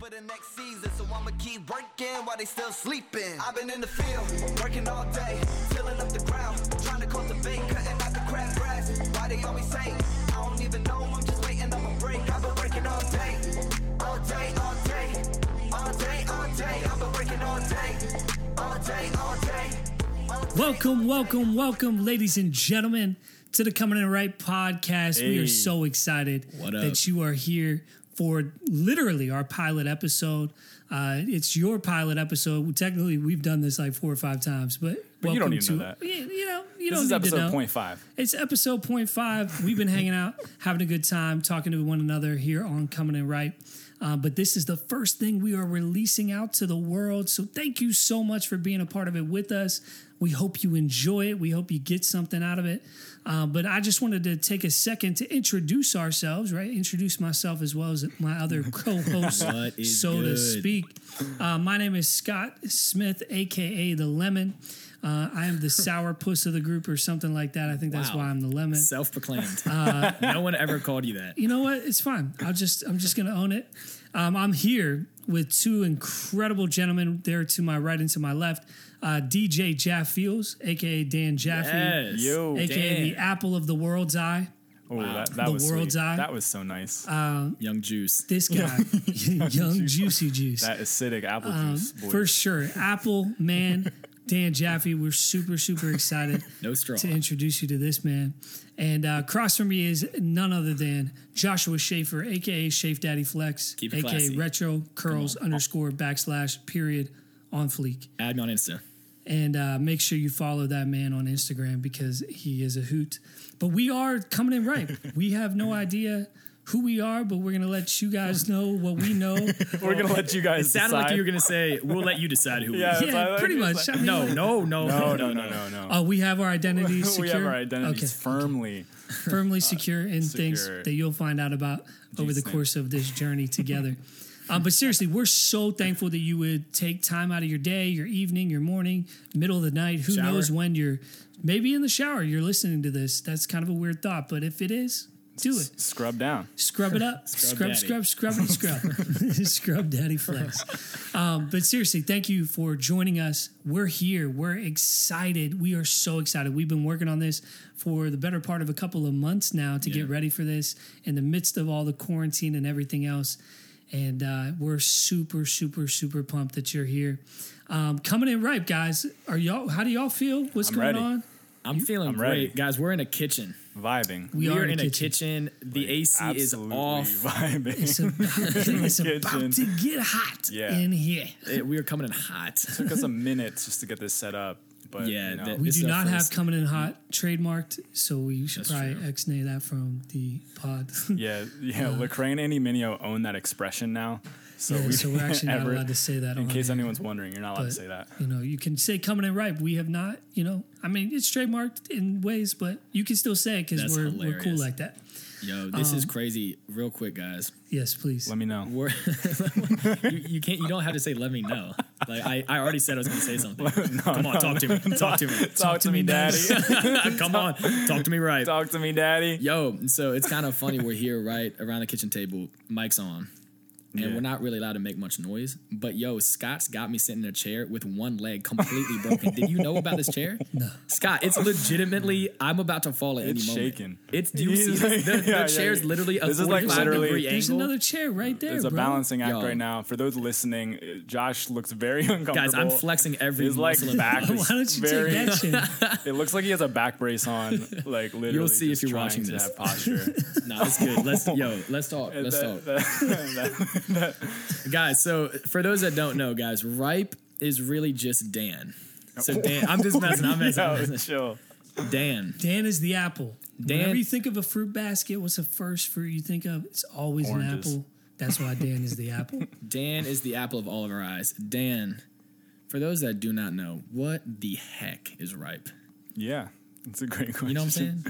for the next season, so I'ma keep working while they still sleeping. I've been in the field, working all day, tilling up the ground, trying to cultivate, cutting out the crab grass. Why they always say, I don't even know, I'm just waiting on a break. I've been working all day, all day, all day, all day, all day. I've been working all day, all day, all day. all day, Welcome, welcome, welcome, ladies and gentlemen, to the Coming in Ripe podcast. We are so excited that you are here for literally our pilot episode. Uh, it's your pilot episode. Technically, we've done this like four or five times, but, But you don't welcome need to know that. You, you know, you This don't is need episode to know. point five. It's episode point five. We've been hanging out, having a good time, talking to one another here on Coming in Ripe. Uh, but this is the first thing we are releasing out to the world. So thank you so much for being a part of it with us. We hope you enjoy it. We hope you get something out of it. Uh, but I just wanted to take a second to introduce ourselves, right? Introduce myself as well as my other co-host, What is so to speak. Uh, my name is Scott Smith, aka the Lemon. Uh, I am the sour puss of the group, or something like that. I think that's Wow. why I'm the lemon. Self-proclaimed. Uh, no one ever called you that. You know what? It's fine. I'll just I'm just gonna own it. Um, I'm here with two incredible gentlemen. There to my right and to my left. Uh, DJ Jaff Fields, aka Dan Jaffe, Yes. Yo. aka Dan. the apple of the world's eye. Oh, Wow. that, that The was world's sweet. eye. That was so nice. Young Juice. This guy, young juicy juice. that acidic apple Um, juice. boy. for sure. Apple man, Dan Jaffe. We're super super excited. No straw. to introduce you to this man. And uh, across from me is none other than Joshua Schaefer, aka Shafe Daddy Flex, Keep aka. Retro Curls underscore backslash period on fleek. Add me on Insta. And uh, make sure you follow that man on Instagram because he is a hoot. But we are coming in ripe. we have no idea who we are, but we're gonna let you guys know what we know. We're gonna let you guys. It sounded like you were gonna say, "We'll let you decide who." Yeah, we that's yeah, what I pretty much. like- I mean, No, no, no, No, no, no, no, no. Oh, we have our identities secure. we have our identities Okay. firmly. firmly secure in things that you'll find out about over the Decent. course of this journey together. um, but seriously, we're so thankful that you would take time out of your day, your evening, your morning, middle of the night. Who Shower. knows when you're maybe in the shower you're listening to this. That's kind of a weird thought, but if it is, do it. Scrub down. Scrub it up. scrub, Scrub scrub, daddy. scrub, and scrub. scrub daddy flex. Um, but seriously, thank you for joining us. We're here. We're excited. We are so excited. We've been working on this for the better part of a couple of months now to get ready for this in the midst of all the quarantine and everything else. And uh, we're super, super, super pumped that you're here. Um, coming in ripe, guys. Are y'all? How do y'all feel? What's I'm going ready. on? I'm feeling I'm great, ready. guys. We're in a kitchen. Vibing. We We, are are, in in a a kitchen. kitchen. The AC is Absolutely off. Vibing. It's about, it's about to get hot Yeah. in here. It- we are coming in hot. It Took us a minute just to get this set up, but Yeah, you know, that- We do not have coming in hot trademarked, so we should That's probably true. ex-nay that from the pod. yeah, yeah. Lecrae and Andy Mineo own that expression now, so yeah, we so we're actually not ever- allowed to say that. In on case air. anyone's wondering, you're not allowed But, to say that. You know, you can say coming in ripe. We have not. You know, I mean, it's trademarked in ways, but you can still say it because we're we're cool like that. Yo, this Um, is crazy. Real quick, guys. Yes, please. Let me know. We're you, you can't. You don't have to say. Let me know. Like I, I already said I was going to say something. Come on, talk to me. Talk to me. Talk to me, daddy. Come on, talk to me right. Talk to me, daddy. Yo, so it's kind of funny. We're here, right around the kitchen table. Mike's on, and Yeah. we're not really allowed to make much noise. But yo, Scott's got me sitting in a chair with one leg completely broken. Did you know about this chair? No. Scott, it's legitimately. I'm about to fall at It's any moment. shaking. It's. Do you see like- The, the yeah, chair's yeah. literally a This is like 45 literally- There's angle. another chair right there. There's a bro. balancing act Yo. right now. For those listening, Josh looks very uncomfortable. Guys, I'm flexing every His like muscle back Why don't you very. take shit? It looks like he has a back brace on. Like literally, You'll see if you're watching this. posture. No, it's good. Let's yo, let's talk. Let's That- talk. that- that- guys so for those that don't know guys ripe is really just dan so dan i'm just messing i'm messing, I'm Yo, messing. chill. dan Dan is the apple. Dan- Whenever you think of a fruit basket, what's the first fruit you think of? It's always an apple. That's why Dan is the apple. dan is the apple of all of our eyes dan for those that do not know what the heck is ripe Yeah, it's a great question. you know what i'm saying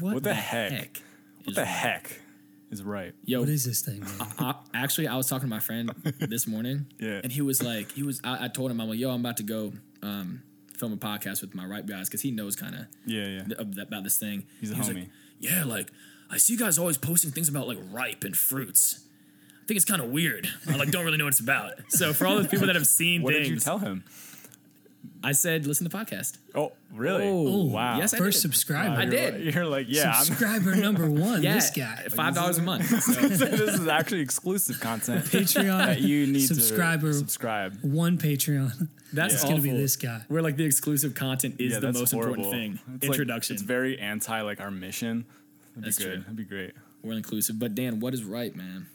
what, What the heck? is What the ripe? heck is Ripe? yo What is this thing, man? I, actually, I was talking to my friend this morning, Yeah. and he was like, he was. I, I told him, I'm like, yo, I'm about to go um, film a podcast with my ripe guys because he knows kind of Yeah, yeah. about this thing. He's a He homie. Like, yeah, like I see you guys always posting things about like ripe and fruits. I think it's kind of weird. I like don't really know what it's about. So for all those people that have seen What things, did you tell him? I said listen to the podcast. Oh, really? Oh, wow. yes, I First did. subscriber. I You're did. like- You're like, yeah, I'm, Subscriber number one. Yeah, This guy. five dollars a month. So this is actually exclusive content Patreon. that you need subscriber. to subscribe. One Patreon. that's It's awful. gonna be this guy. Where like the exclusive content is yeah, the most horrible. important thing. It's like- Introduction. it's very anti like our mission. That'd That's be good. true. That'd be great. We're inclusive. But Dan, what is Ripe, man?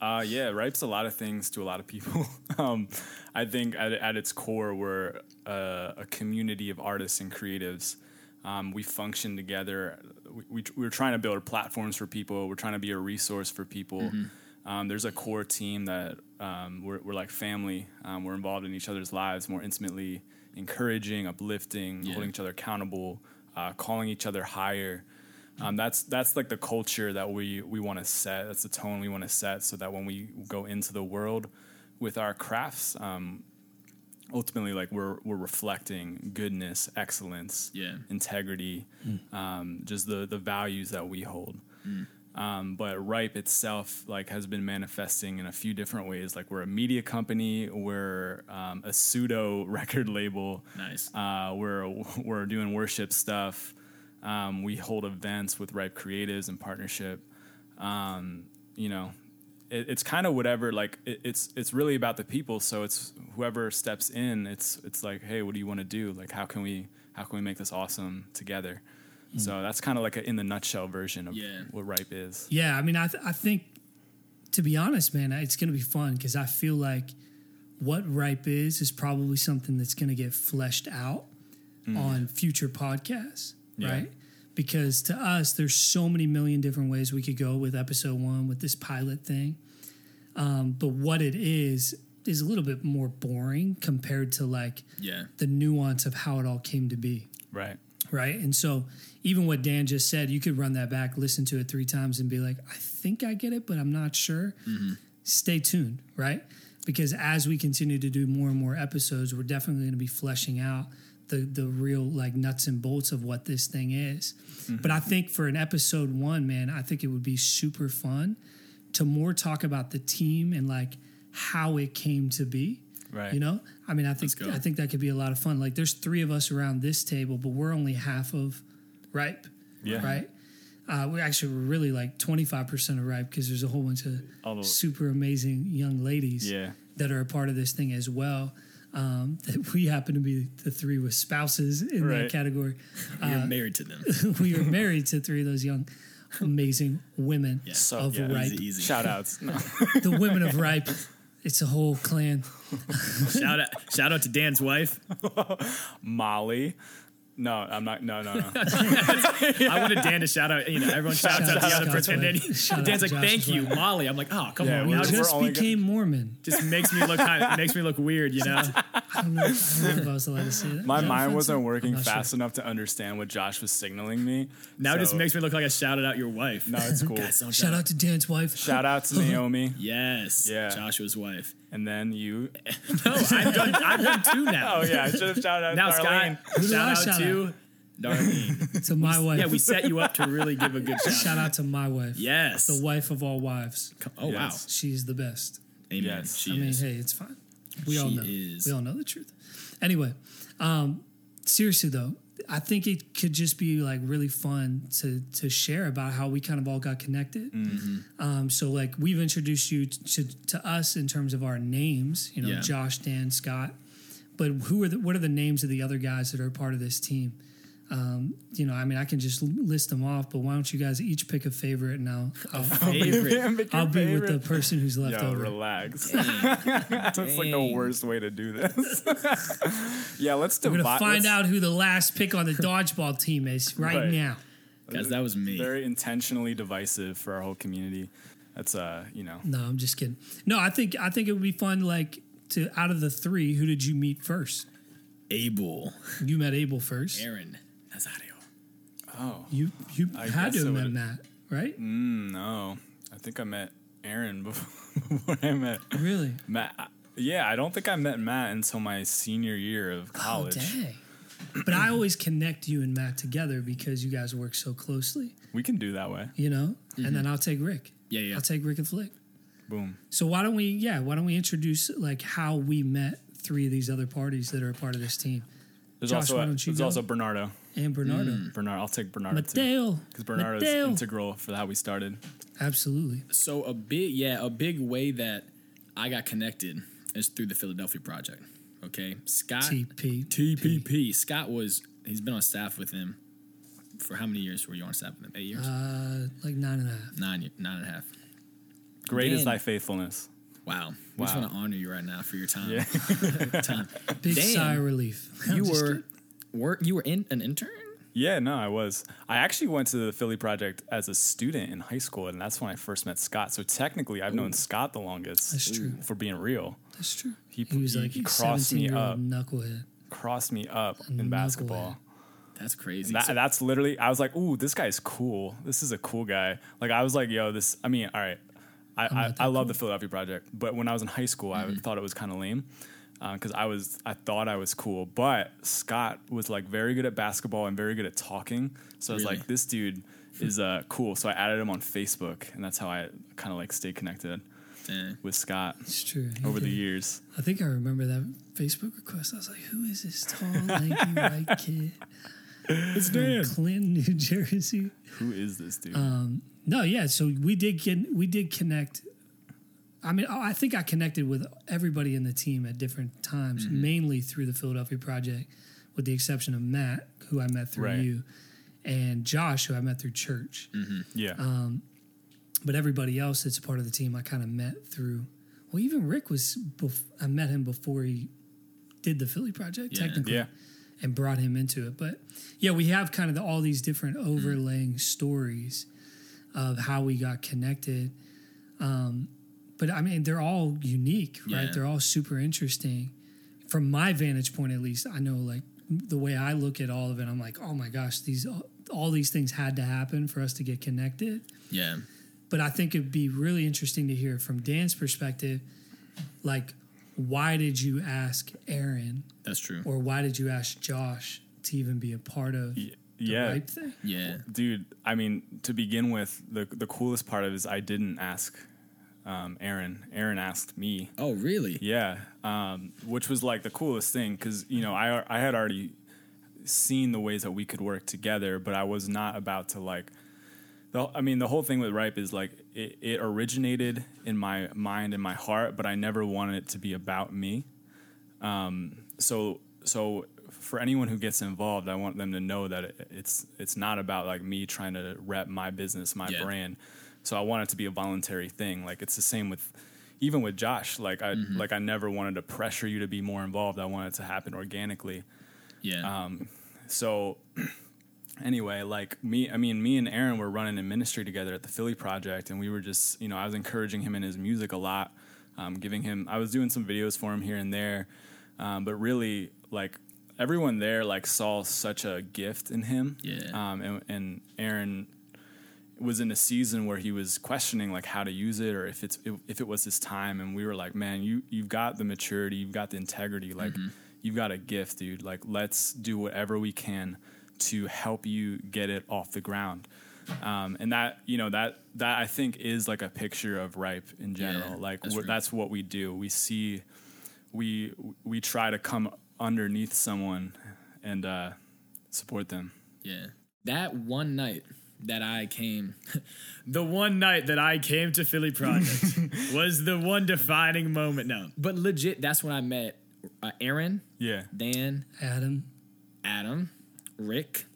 Uh, yeah, Ripe's a lot of things to a lot of people. um, I think at, at its core, we're a, a community of artists and creatives. Um, we function together. We, we, we're trying to build platforms for people. We're trying to be a resource for people. Um, there's a core team that um, we're, we're like family. Um, we're involved in each other's lives more intimately, encouraging, uplifting, Yeah. holding each other accountable, uh, calling each other higher. Um, that's that's like the culture that we we want to set. That's the tone we want to set, so that when we go into the world with our crafts, um, ultimately, like we're we're reflecting goodness, excellence, Yeah. integrity, um, just the the values that we hold. Um, but Ripe itself, like, has been manifesting in a few different ways. Like, we're a media company, we're um, a pseudo record label, Nice. uh, we're we're doing worship stuff. Um, we hold events with Ripe Creatives in partnership. Um, you know, it, it's kind of whatever. Like it, it's it's really about the people. So it's whoever steps in. It's it's like, hey, what do you want to do? Like, how can we how can we make this awesome together? So that's kind of like a in the nutshell version of Yeah. what Ripe is. Yeah, I mean, I, th- I think, to be honest, man, it's going to be fun because I feel like what Ripe is is probably something that's going to get fleshed out on future podcasts, Yeah. right? Because to us, there's so many million different ways we could go with episode one with this pilot thing. Um, but what it is is a little bit more boring compared to like yeah. the nuance of how it all came to be Right. right? And so even what Dan just said, you could run that back, listen to it three times, and be like, I think I get it, but I'm not sure. Stay tuned, right? Because as we continue to do more and more episodes, we're definitely going to be fleshing out the the real like nuts and bolts of what this thing is. But I think for an episode one, man, I think it would be super fun to more talk about the team and like how it came to be. Right. You know, I mean, I think. I think that could be a lot of fun. Like, there's three of us around this table, but we're only half of ripe. Yeah. Right. Uh, we actually we're really like 25 percent of ripe because there's a whole bunch of super amazing young ladies Yeah. that are a part of this thing as well. Um, that we happen to be the three with spouses in that Right. category. You're married to them. we are married to three of those young, amazing women So, of yeah, ripe. Easy, easy. Shout outs. No. The women of ripe. It's a whole clan. shout out, shout out to Dan's wife. Molly. No, I'm not. No, no, no. I wanted Dan to shout out. You know, everyone shouts Shout out the other Scott's person. And then Dan's like, Josh's "Thank you, wife. Molly." I'm like, "Oh, come Yeah, on." we Now were- it Just just, only became Mormon. just makes me look kind of, makes me look weird, you know. I don't know, I don't know if I was allowed to say that. My Is mind wasn't working fast sure. enough to understand what Josh was signaling me. Now it just makes me look like I shouted out your wife. No, it's cool. Guys, Shout out to Dan's wife. Shout out to Naomi, Yes. Yeah. Joshua's wife. And then you. No, I've done. I've done two now. Oh yeah, I should have shouted out Now Darlene. Scott, did shout out shout to Darlene. to my wife. Yeah, we set you up to really give a good shout. Shout out to my wife. Yes. The wife of all wives. Oh Yes. She's the best. Amen. Yes. She I mean, hey, it's fine. We all know. is. We all know the truth. Anyway, um, seriously though, I think it could just be like really fun to to share about how we kind of all got connected. Mm-hmm. Um, so like we've introduced you to, to us in terms of our names, you know, Yeah. Josh, Dan, Scott. But who are the, what are the names of the other guys that are part of this team? Um, you know, I mean, I can just list them off, but why don't you guys each pick a favorite and I'll, I'll, I'll be, Favorite. I'll be with the person who's left Yo, over. relax. That's like the worst way to do this. yeah, let's divide. We're gonna find let's- out who the last pick on the dodgeball team is right, Right. now. Guys, that was me. Very intentionally divisive for our whole community. That's uh, you know, No, I'm just kidding. No, I think I think it would be fun. Like to out of the three, who did you meet first? Abel. You met Abel first. Aaron. Nazario. oh You you I had to I have met would've- Matt, right? mm, no. I think I met Aaron before, before I met Really? Matt. I- Yeah, I don't think I met Matt until my senior year of college. Oh, dang. But I always connect you and Matt together because you guys work so closely, we can do that way. you know. And then I'll take Rick. Yeah, yeah. I'll take Rick and Flick. Boom. So why don't we? Yeah, why don't we introduce like how we met three of these other parties that are a part of this team? There's Josh, also why don't you there's go? also Bernardo. And Bernardo, Mm. Bernardo, I'll take Bernardo too. Mateo, Because Bernardo is Mateo. integral for how we started. Absolutely. So a big yeah, a big way that I got connected is through the Philadelphia Project. Okay, Scott TP. TPP. Scott was he's been on staff with him for how many years were you on staff with him? Eight years, Uh, like nine and a half. nine, nine and a half. Great is thy faithfulness. Wow, we just Wow. want to honor you right now for your time. Yeah. time. Big Dan, sigh of relief. You just were, you were in an intern? Yeah, no, I was. I actually went to the Philly Project as a student in high school, and that's when I first met Scott. So technically, I've known Scott the longest. That's true. For being real, That's true. He- He, was he- like he crossed me 17 year up. knucklehead. crossed me up in basketball. That's crazy. That, So- that's literally. I was like, "Ooh, this guy's cool. This is a cool guy." Like I was like, "Yo, this." I mean, all right. I I, I love the Philadelphia Project, but when I was in high school, I mm-hmm. thought it was kind of lame because I was I thought I was cool, but Scott was like very good at basketball and very good at talking. So I was Really? like, "This dude is uh, cool." So I added him on Facebook, and that's how I kind of like stayed connected Dang. with Scott It's true. He over the years. I think I remember that Facebook request. I was like, who is this tall, lanky, white kid? It's From Clinton, New Jersey. Who is this dude? Um, no, yeah. So we did get we did connect. I mean, I think I connected with everybody in the team at different times, Mm-hmm. mainly through the Philadelphia Project, with the exception of Matt, who I met through Right. you, and Josh, who I met through church. yeah, um, But everybody else that's a part of the team, I kind of met through. Well, even Rick was. Bef- I met him before he did the Philly Project, Yeah. technically yeah. and brought him into it. But yeah, we have kind of the, all these different overlaying stories of how we got connected. Um, but I mean, they're all unique, right? Yeah. They're all super interesting. From my vantage point, at least, I know like the way I look at all of it, I'm like, oh my gosh, these all these things had to happen for us to get connected. Yeah. But I think it'd be really interesting to hear from Dan's perspective, like, why did you ask Aaron That's true. or why did you ask Josh to even be a part of Y- the yeah. Ripe thing? Yeah. dude i mean to begin with the the coolest part of it is i didn't ask um, aaron aaron asked me Oh, really? yeah um, which was like the coolest thing because you know I, I had already seen the ways that we could work together but i was not about to like the, i mean the whole thing with ripe is like it, it originated in my mind and my heart but i never wanted it to be about me um, so so for anyone who gets involved, I want them to know that it, it's it's not about like me trying to rep my business, my Yeah. brand. So I want it to be a voluntary thing. Like it's the same with even with Josh. Like I like I never wanted to pressure you to be more involved. I want it to happen organically. Yeah. Um, So anyway, like me, I mean, me and Aaron were running a ministry together at the Philly Project, and we were just, you know, I was encouraging him in his music a lot, um, giving him, I was doing some videos for him here and there, um, but really, like everyone there, like saw such a gift in him, Yeah. Um, and, and Aaron was in a season where he was questioning like how to use it or if it's if it was his time. And we were like man you you've got the maturity you've got the integrity like you've got a gift dude. Like let's do whatever we can to help you get it off the ground. Um, and that you know that that I think is like a picture of ripe in general. Yeah, like that's that's what we do. We see we we try to come underneath someone and uh, support them. Yeah. That one night that I came, the one night that I came to Philly Project was the one defining moment. No, but legit, that's when I met uh, Aaron, yeah Dan, Adam, Adam, Rick.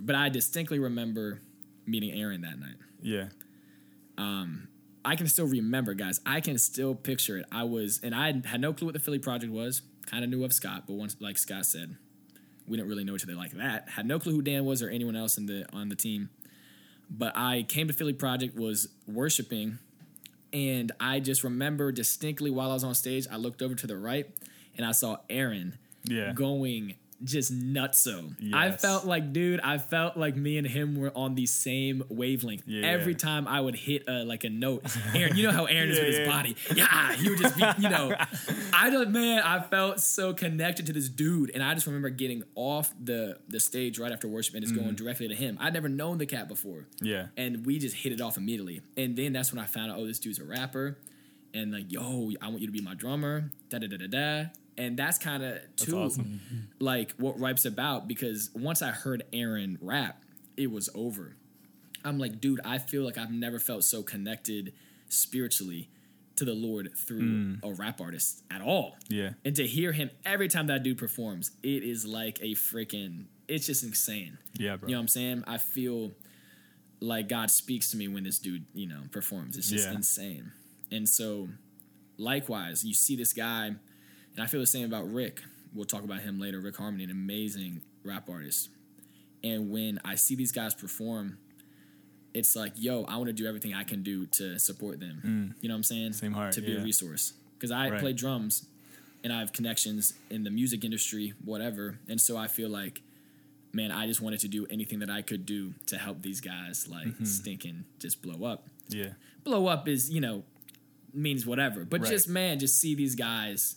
But I distinctly remember meeting Aaron that night. yeah Um, I can still remember, guys. I can still picture it. I was, and I had no clue what the Philly Project was. Kind of knew of Scott, but once, like Scott said, we didn't really know each other like that. Had no clue who Dan was or anyone else in the on the team. But I came to Philly Project, was worshiping, and I just remember distinctly while I was on stage, I looked over to the right and I saw Aaron Yeah. going just nutso. I felt like, dude, I felt like me and him were on the same wavelength. Yeah. Every time I would hit a, like a note, Aaron, you know how Aaron is Yeah, with his body. Yeah, he would just be, you know. I don't, man, I felt so connected to this dude, and I just remember getting off the the stage right after worship and just going directly to him. I'd never known the cat before. Mm-hmm. Yeah. and we just hit it off immediately. And then that's when I found out, oh, this dude's a rapper. and like, yo, I want you to be my drummer, da da da da da. And that's kind of too awesome. like what Ripe's about because once I heard Aaron rap, it was over. I'm like, dude, I feel like I've never felt so connected spiritually to the Lord through hmm. a rap artist at all. Yeah. And to hear him every time that dude performs, it is like a freaking, it's just insane. Yeah, bro. You know what I'm saying? I feel like God speaks to me when this dude, you know, performs. It's just Yeah. insane. And so, likewise, you see this guy, and I feel the same about Rick. We'll talk about him later. Rick Harmony, an amazing rap artist. And when I see these guys perform, it's like, yo, I want to do everything I can do to support them. You know what I'm saying? Mm. Same heart, To be a resource. Because I Right. play drums and I have connections in the music industry, whatever. And so I feel like, man, I just wanted to do anything that I could do to help these guys like Mm-hmm. stinking just blow up. Yeah. Blow up is, you know, means whatever. But Right. just man, just see these guys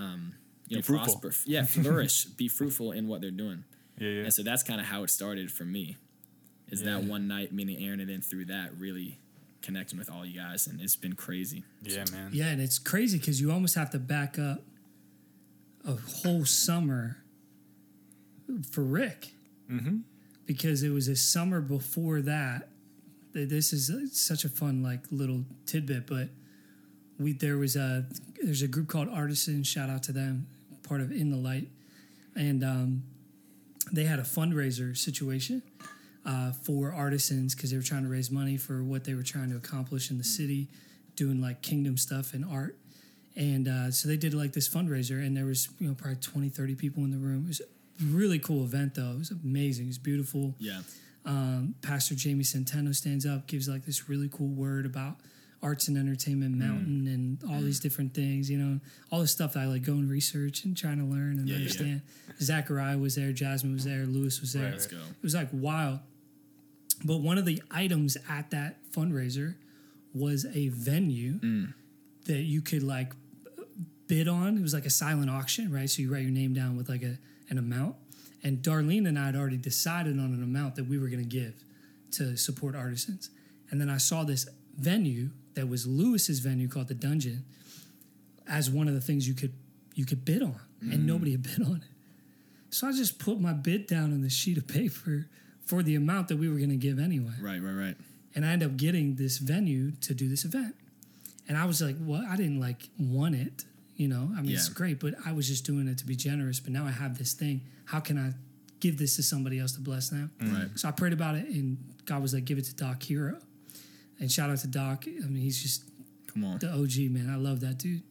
um you Be know, fruitful. prosper. Yeah, flourish, be fruitful in what they're doing. Yeah. Yeah. And so that's kind of how it started for me. Is that one night meeting Aaron and then through that really connecting with all you guys and it's been crazy. yeah, man. Yeah, and it's crazy because you almost have to back up a whole summer for Rick. Mm-hmm. Because it was a summer before that. that This is uh, such a fun like little tidbit, but we there was a there's a group called Artisan. Shout out to them, part of In the Light, and um, they had a fundraiser situation uh, for artisans because they were trying to raise money for what they were trying to accomplish in the city, doing like kingdom stuff and art. And uh, so they did like this fundraiser, and there was you know probably 20, 30 people in the room. It was a really cool event though. It was amazing. It was beautiful. Yeah. Um, Pastor Jamie Centeno stands up, gives like this really cool word about arts and entertainment mountain and all these different things, you know, all the stuff that I like go and research and trying to learn and Yeah, yeah, yeah. understand. Zachariah was there, Jasmine was there, Lewis was there. Right, Let's go. It was like wild. But one of the items at that fundraiser was a venue Mm. that you could like bid on. It was like a silent auction, right? So you write your name down with like a an amount. And Darlene and I had already decided on an amount that we were going to give to support artisans. And then I saw this venue that was Lewis's venue called the Dungeon as one of the things you could you could bid on, and mm. nobody had bid on it. So I just put my bid down on the sheet of paper for the amount that we were going to give anyway Right, right, right. and I ended up getting this venue to do this event. And I was like, well, I didn't like want it, you know. I mean, it's great, but I was just doing it to be generous. But now I have this thing. How can I give this to somebody else to bless them? Right. So I prayed about it, and God was like, give it to Doc Hero. And shout out to Doc. I mean, he's just Come on. the OG man. I love that dude.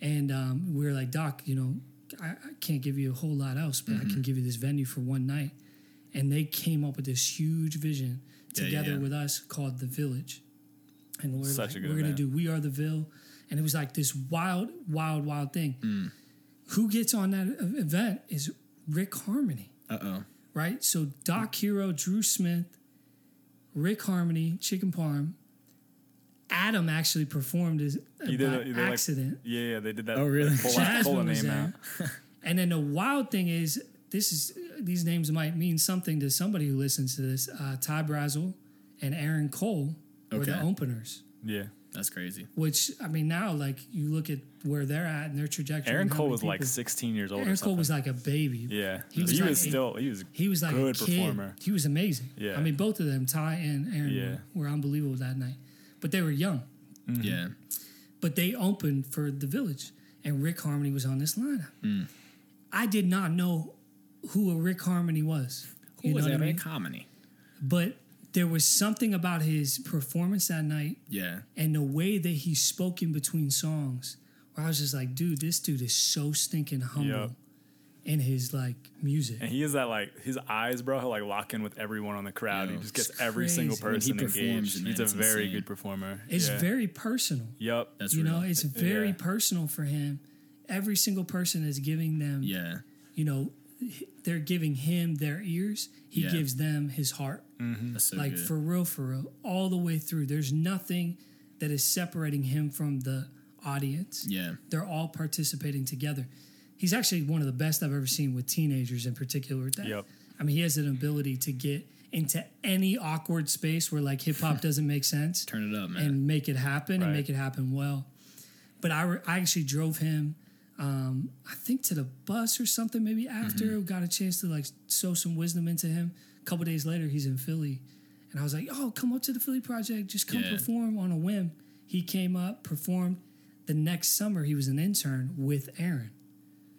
And um, we were like, Doc, you know, I, I can't give you a whole lot else, but Mm-hmm. I can give you this venue for one night. And they came up with this huge vision Yeah, together yeah. with us called the Village. And we're Such like, we're gonna event. do We Are the Ville, and it was like this wild, wild, wild thing. Mm. Who gets on that event is Rick Harmony Uh oh. right? So Doc Hero, Drew Smith, Rick Harmony, Chicken Parm. Adam actually performed as He did by it- he did, like- accident, Yeah, yeah, they did that. Oh, really? they Pull, out, pull the Jasmine was name there. out. and then the wild thing is, this is these names might mean something to somebody who listens to this. Uh, Ty Brasel and Aaron Cole were the openers. Yeah. That's crazy. Which I mean, now like you look at where they're at and their trajectory. Aaron and how Cole many was like 16 years old. Aaron or Cole was like a baby. yeah. he He was was, like a- still he was He was like good a kid. performer. He was amazing. Yeah. I mean, both of them, Ty and Aaron, Yeah. were, were unbelievable that night. But they were young. Mm-hmm. Yeah. But they opened for the Village, and Rick Harmony was on this lineup. Mm. I did not know who a Rick Harmony was. Who you was know that? what I Ray mean? Comedy. But there was something about his performance that night Yeah. and the way that he spoke in between songs, where I was just like, dude, this dude is so stinking humble Yup. In his like music. And he is that like his eyes, bro. He'll like lock in with everyone on the crowd. Yo, he just gets every single crazy. When he person performs, engaged. man, He's a very insane. good performer. It's yeah. very personal. Yep. That's you real. know, it's very Yeah. personal for him. Every single person is giving them, yeah. you know, they're giving him their ears. He Yeah. gives them his heart. Mm-hmm. That's so like good. for real, for real, all the way through. There's nothing that is separating him from the audience. yeah. They're all participating together. He's actually one of the best I've ever seen with teenagers in particular. That, Yep. I mean, he has an ability to get into any awkward space where like hip hop doesn't make sense Turn it up, man. and make it happen and make it happen well. but I, re- I actually drove him. Um, I think to the bus or something. Maybe after Mm-hmm. got a chance to like sow some wisdom into him. A couple days later, he's in Philly, and I was like, "Oh, come up to the Philly Project. Just come Yeah. perform on a whim." He came up, performed. The next summer, he was an intern with Aaron.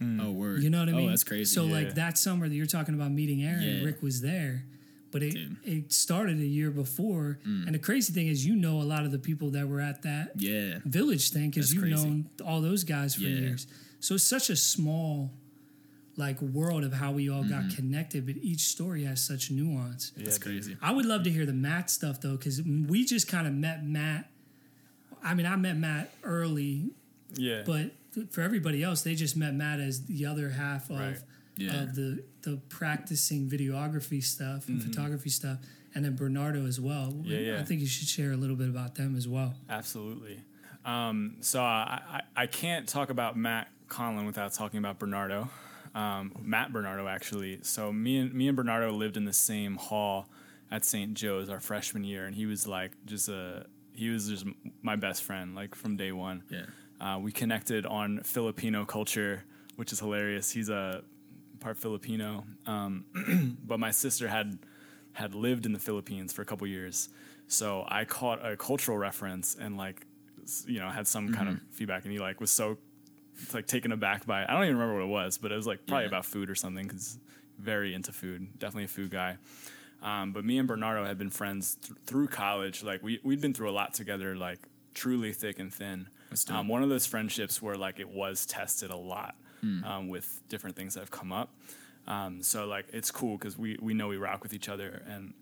Oh word. You know what I mean? Oh, that's crazy. So Yeah. like that summer that you're talking about meeting Aaron, Yeah. Rick was there, but it Dude. Mm. it started a year before. And the crazy thing is, you know a lot of the people that were at that yeah. village thing because you've crazy. known all those guys for Yeah. years. So it's such a small like world of how we all Mm-hmm. got connected, but each story has such nuance. That's crazy. I would love to hear the Matt stuff though, because we just kind of met Matt. I mean, I met Matt early, Yeah. but for everybody else, they just met Matt as the other half of Right. Yeah. of the the practicing videography stuff and photography stuff, and then Bernardo as well. Mm-hmm. Yeah, yeah. I think you should share a little bit about them as well. Absolutely. Um, so I, I, I can't talk about Matt Conlon without talking about Bernardo, um, Matt Bernardo actually. So me and me and Bernardo lived in the same hall at St. Joe's our freshman year, and he was like just a he was just my best friend like from day one. Yeah. Uh, we connected on Filipino culture, which is hilarious. He's a part Filipino, um, but my sister had had lived in the Philippines for a couple years, so I caught a cultural reference and like you know had some kind of feedback, and he like was so like taken aback by it. I don't even remember what it was, but it was like probably Yeah. about food or something because very into food, definitely a food guy. Um, but me and Bernardo had been friends th- through college. Like we we'd been through a lot together, like truly thick and thin. Um, one of those friendships where like it was tested a lot Hmm. um, with different things that have come up. Um, so like it's cool because we we know we rock with each other. And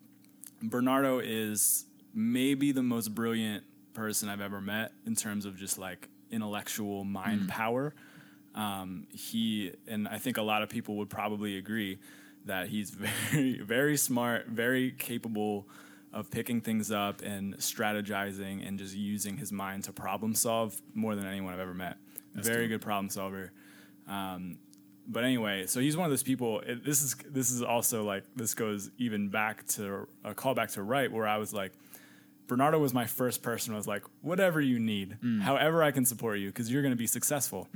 Bernardo is maybe the most brilliant person I've ever met in terms of just like intellectual mind power. Um, he and I think a lot of people would probably agree that he's very very smart, very capable of picking things up and strategizing and just using his mind to problem solve more than anyone I've ever met. very good problem solver. Um, but anyway, so he's one of those people. It, this is this is also like this goes even back to a callback to right where I was like, Bernardo was my first person. who Was like, whatever you need, however I can support you, because you're going to be successful.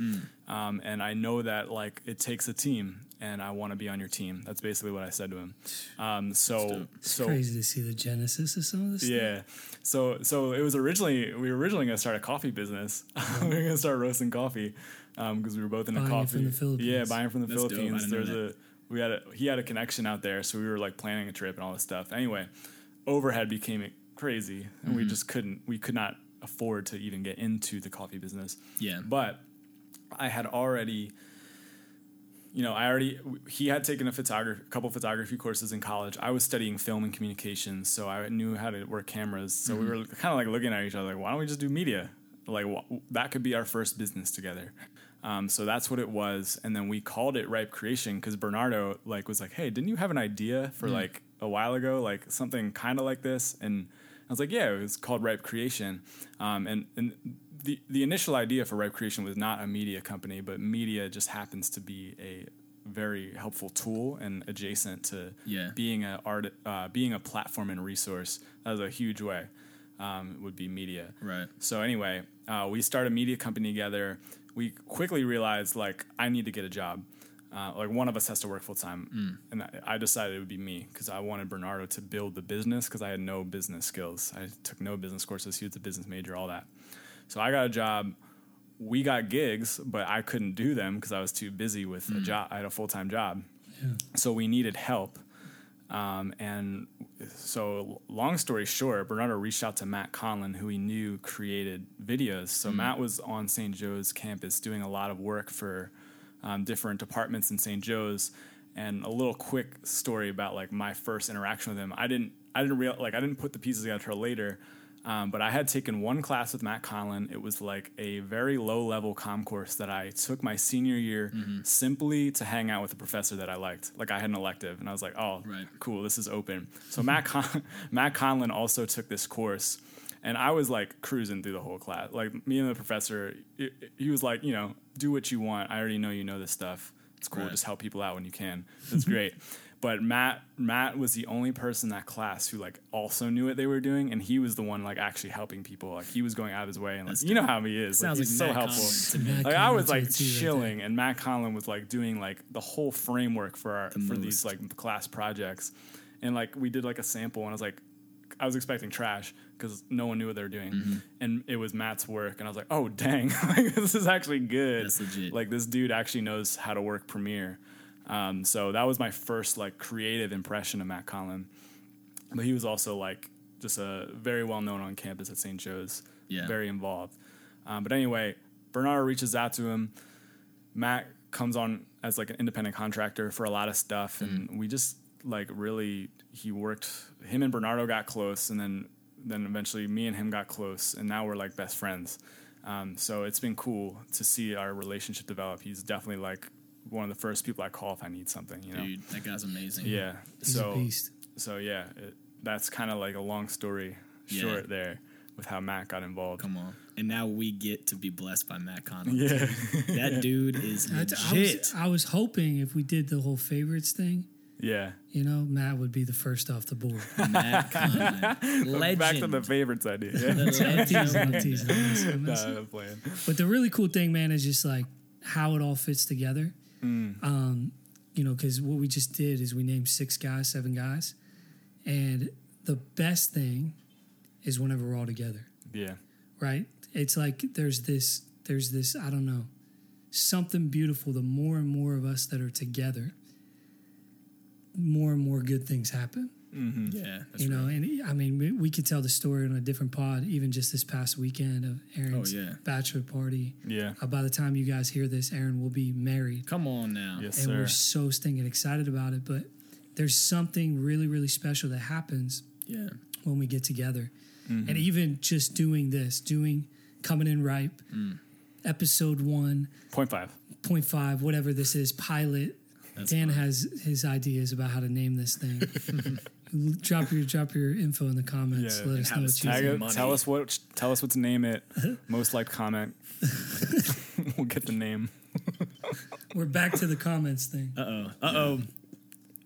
Um, and I know that like it takes a team, and I want to be on your team. That's basically what I said to him. Um, so. It's so crazy to see the genesis of some of this. stuff. yeah. So so it was originally we were originally gonna start a coffee business. we were gonna start roasting coffee because we were both in Buying the it coffee. from the Philippines. Yeah, buying from the That's Philippines. didn't There's a we had a he had a connection out there, so we were like planning a trip and all this stuff. Anyway, overhead became crazy, and Mm-hmm. we just couldn't we could not afford to even get into the coffee business. Yeah. But I had already, you know, I already he had taken a photography, couple photography courses in college. I was studying film and communications, so I knew how to work cameras. So we were kind of like looking at each other, like, why don't we just do media? Like wh- that could be our first business together. Um, so that's what it was, and then we called it Ripe Creation because Bernardo like was like, "Hey, didn't you have an idea for like a while ago, like something kind of like this?" And I was like, "Yeah, it was called Ripe Creation," um, and and the the initial idea for Ripe Creation was not a media company, but media just happens to be a very helpful tool and adjacent to Yeah. being a art uh, being a platform and resource. That was a huge way. Um, would be media. Right. So anyway, uh, we started a media company together. We quickly realized like I need to get a job. Uh, like one of us has to work full time, and I, I decided it would be me because I wanted Bernardo to build the business because I had no business skills. I took no business courses. He was a business major, all that. So I got a job. We got gigs, but I couldn't do them because I was too busy with a job. I had a full time job, so we needed help. Um, and so, long story short, Bernardo reached out to Matt Conlon, who he knew created videos. So, Matt was on St. Joe's campus doing a lot of work for um, different departments in St. Joe's. And a little quick story about like my first interaction with him. I didn't, I didn't real like I didn't put the pieces together till later. Um, but I had taken one class with Matt Conlon. It was like a very low level com course that I took my senior year simply to hang out with a professor that I liked. Like I had an elective, and I was like, oh, Right. cool, this is open. So Matt Con- Matt Conlon also took this course, and I was like cruising through the whole class. Like me and the professor, i- i- he was like, you know, do what you want. I already know you know this stuff. It's cool. Right. Just help people out when you can. It's great. but Matt Matt was the only person in that class who like also knew what they were doing, and he was the one like actually helping people. Like he was going out of his way, and like you know how he is. Sounds like, he's like so Matt helpful. Conlon. Like I was like chilling, and Matt Conlon was like doing like the whole framework for our for these like class projects, and like we did like a sample, and I was like, I was expecting trash because no one knew what they were doing, Mm-hmm. and it was Matt's work, and I was like, oh dang, like, this is actually good. Like this dude actually knows how to work Premiere. Um, so that was my first like creative impression of Matt Conlon, but he was also like just a very well known on campus at St. Joe's, Yeah. very involved. Um, but anyway, Bernardo reaches out to him. Matt comes on as like an independent contractor for a lot of stuff, and we just like really he worked. Him and Bernardo got close, and then then eventually me and him got close, and now we're like best friends. Um, so it's been cool to see our relationship develop. He's definitely like one of the first people I call if I need something. You know, Dude, that guy's amazing. yeah. He's so a beast. so yeah, it, that's kind of like a long story Yeah. short there with how Matt got involved. Come on. And now we get to be blessed by Matt Conlon. Yeah, That dude is I, legit. I was, I was hoping if we did the whole favorites thing, yeah. you know, Matt would be the first off the board. Matt. Legend. Back to the favorites idea. Yeah. I'm teasing, I'm teasing, I'm messing, I'm I'm playing. But the really cool thing, man, is just like how it all fits together. Mm. Um, you know, because what we just did is we named six guys, seven guys, and the best thing is whenever we're all together, Yeah. right? It's like there's this, there's this, I don't know, something beautiful. The more and more of us that are together, more and more good things happen. Yeah, that's you know, right. and I mean, we, we could tell the story on a different pod, even just this past weekend of Aaron's Oh, yeah. bachelor party. Yeah. Uh, by the time you guys hear this, Aaron will be married, Come on now. Yes, and sir. we're so stinking excited about it. But there's something really, really special that happens Yeah. when we get together, Mm-hmm. and even just doing this, doing coming in ripe, Mm. episode one, point five, point five, whatever this is, pilot. That's Dan fine. has his ideas about how to name this thing. drop your drop your info in the comments. Yeah, Let us know to what you tag Tag think. it, money. tell us what. Tell us what to name it. Most liked comment. we'll get the name. We're back to the comments thing. Uh oh. Uh oh.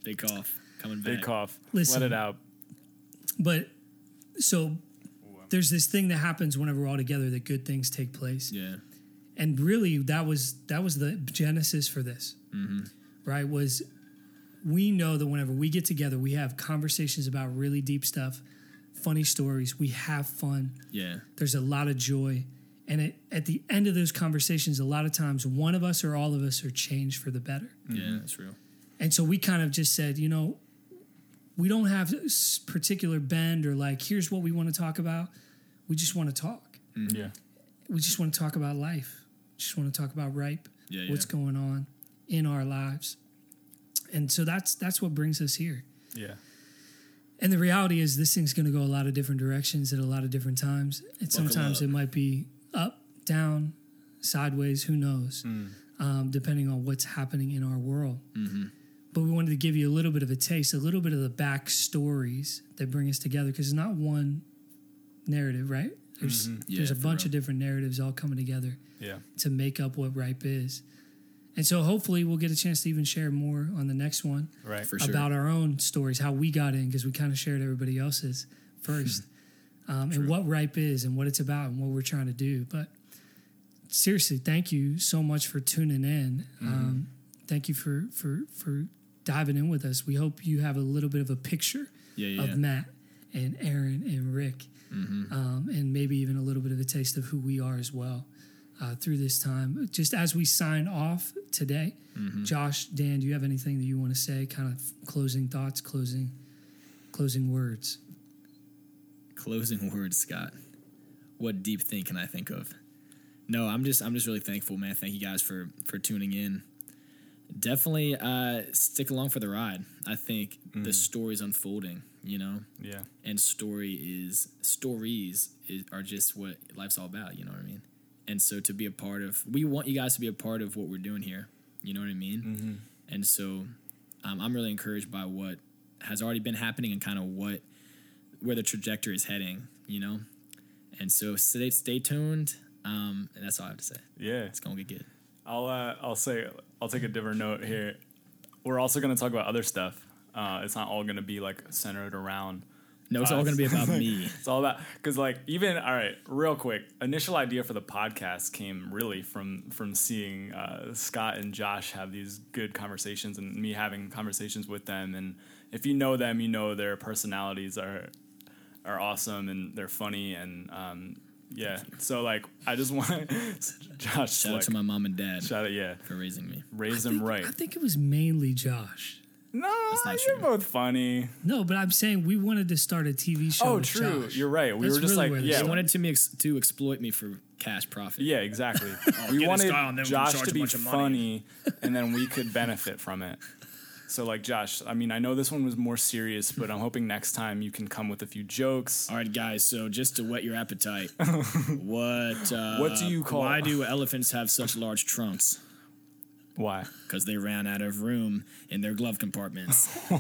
Big cough. Coming back. Big cough. Listen. Let it out. But so there's this thing that happens whenever we're all together that good things take place. Yeah. And really that was that was the genesis for this. Mm-hmm. Right? Was we know that whenever we get together, we have conversations about really deep stuff, funny stories, we have fun. Yeah. There's a lot of joy. And it, at the end of those conversations, a lot of times one of us or all of us are changed for the better. Yeah, mm-hmm. that's real. And so we kind of just said, you know, we don't have a s- particular bend or like, here's what we want to talk about. We just want to talk. Mm-hmm. Yeah. We just want to talk about life. Just want to talk about ripe, Yeah, what's going on in our lives. And so that's that's what brings us here. Yeah. And the reality is, this thing's going to go a lot of different directions at a lot of different times. And sometimes it might be up, down, sideways, who knows, um, depending on what's happening in our world. But we wanted to give you a little bit of a taste, a little bit of the back stories that bring us together, because it's not one narrative, right? There's, Yeah, there's a bunch real. of different narratives all coming together Yeah. to make up what Ripe is. And so hopefully we'll get a chance to even share more on the next one Right. For sure. about our own stories, how we got in, because we kind of shared everybody else's first, um, and what Ripe is and what it's about and what we're trying to do. But seriously, thank you so much for tuning in. Um, thank you for for for diving in with us. We hope you have a little bit of a picture Yeah, yeah. of Matt and Aaron and Rick, um, and maybe even a little bit of a taste of who we are as well uh, through this time. Just as we sign off today, Josh, Dan, do you have anything that you want to say? Kind of closing thoughts, closing, closing words. Closing words, Scott. What deep thing can I think of? No, I'm just I'm just really thankful, man. Thank you guys for for tuning in. Definitely uh, stick along for the ride. I think the story's unfolding, you know, Yeah. and story is stories is, are just what life's all about. You know what I mean? And so to be a part of, we want you guys to be a part of what we're doing here. You know what I mean? And so um, I'm really encouraged by what has already been happening and kind of what where the trajectory is heading. You know, and so stay stay tuned. Um, and that's all I have to say. Yeah. It's gonna get good. I'll uh, I'll say I'll take a different note here. We're also going to talk about other stuff. Uh, it's not all gonna be like centered around. No, it's all going to be about me. It's all about because like even all right, real quick. Initial idea for the podcast came really from from seeing uh, Scott and Josh have these good conversations and me having conversations with them. And if you know them, you know their personalities are are awesome and they're funny and um, yeah. So like I just want Josh Shout out to my mom and dad shout out yeah for raising me. raise I them think, right. I think it was mainly Josh. No, not you're true. both funny. No, but I'm saying we wanted to start a TV show. Oh, with true. Josh. You're right. We That's were just really like, this yeah, They started. wanted to me ex- to exploit me for cash profit. Yeah, exactly. we get this wanted guy on there, we Josh charge to a be bunch of money. funny, and then we could benefit from it. So, like Josh, I mean, I know this one was more serious, but I'm hoping next time you can come with a few jokes. All right, guys. So just to whet your appetite, what uh, What do you call- Why do elephants have such large trunks? Why? Because they ran out of room in their glove compartments. dun,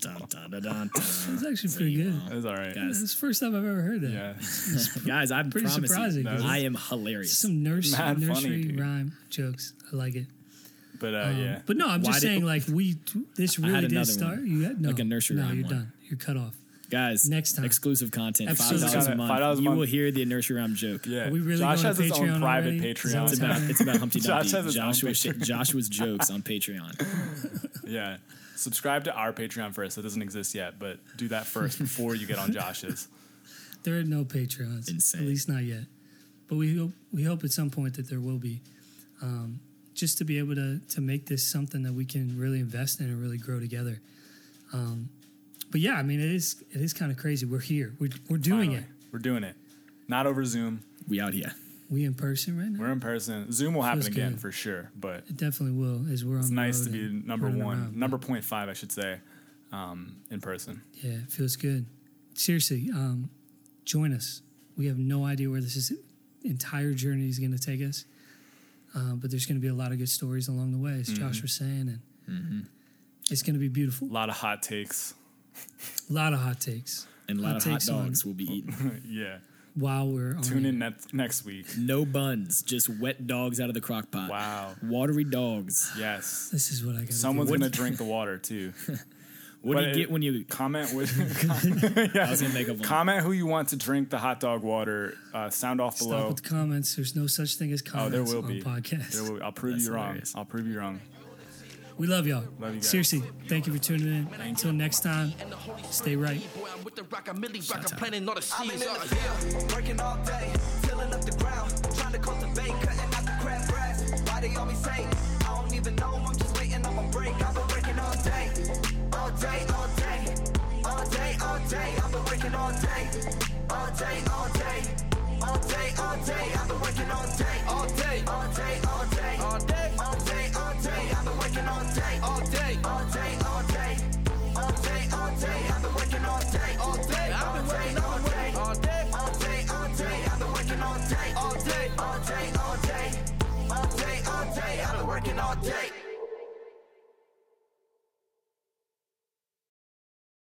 dun, dun, dun, dun. It's actually pretty good. That's all right. Guys, It's the first time I've ever heard that. Yeah, guys, I'm Pretty promising surprising. No, I am hilarious. Some nurse, Mad funny, nursery dude. rhyme jokes. I like it. but uh, Um, yeah, But no, I'm Why just did- saying, like we, this really did start. one. You had no, Like a nursery No, rhyme you're one. done. You're cut off. Guys, Next time. exclusive content, five Episode dollars a month. $5 a you month. will hear the nursery rhyme joke. yeah. we really Josh going has to his own Patreon private already? Patreon. It's about it's about Humpty Josh Dumpty. has his own Joshua's, sh- Joshua's jokes on Patreon. Yeah, subscribe to our Patreon first. It doesn't exist yet, but do that first before you get on Josh's. There are no Patreons, Insane. at least not yet. But we hope we hope at some point that there will be, um, just to be able to to make this something that we can really invest in and really grow together. Um, but yeah, I mean, it is it is kind of crazy. We're here. We're we're doing Finally. it. We're doing it. Not over Zoom. We out here. We in person right now. We're in person. Zoom will happen Feels again good. for sure, but it definitely will as we're on. it's the nice road to be number one, around. number point five, I should say, um, in person. Yeah, it feels good. Seriously, um, join us. We have no idea where this is, entire journey is going to take us, uh, but there's going to be a lot of good stories along the way, as Josh Mm-hmm. was saying, and it's going to be beautiful. A lot of hot takes. A lot of hot takes And a lot Hot of hot takes on- dogs will be eaten. yeah. while we're on. Tune in next next week. No buns, just wet dogs out of the crock pot. Wow. Watery dogs. Yes. This is what I got. Someone's What- gonna drink the water too. What But do you it- get when you? Comment with I was gonna make up comment who you want to drink the hot dog water. Uh, sound off Stop below. with the comments. There's no such thing as Oh, comments there will on be. podcasts. There will be. I'll prove That's you wrong. I'll prove you wrong. We love y'all. Love you guys. Seriously, thank you for tuning in. Until next time, stay right. Boy, I'm with the rock, I'm Millie rock, I'm planning all the I've been seeds. in the uh, field, working all day, tilling up the ground, trying to cultivate, cutting out the crabgrass. Why they always say, I don't even know, I'm just waiting on my break. I've been working all day, all day, all day, all day, all day. I've been working all day, all day, all day, all day, all day. I've been working all day, all day, all day, all day, all day, all day, all day. Day, all day, all day, all day, all day. I've been working all day, all day. I've been working all day, all day, all day, all day. I've been working all day, all day. all day, all day, all day, all day. I've been working all day.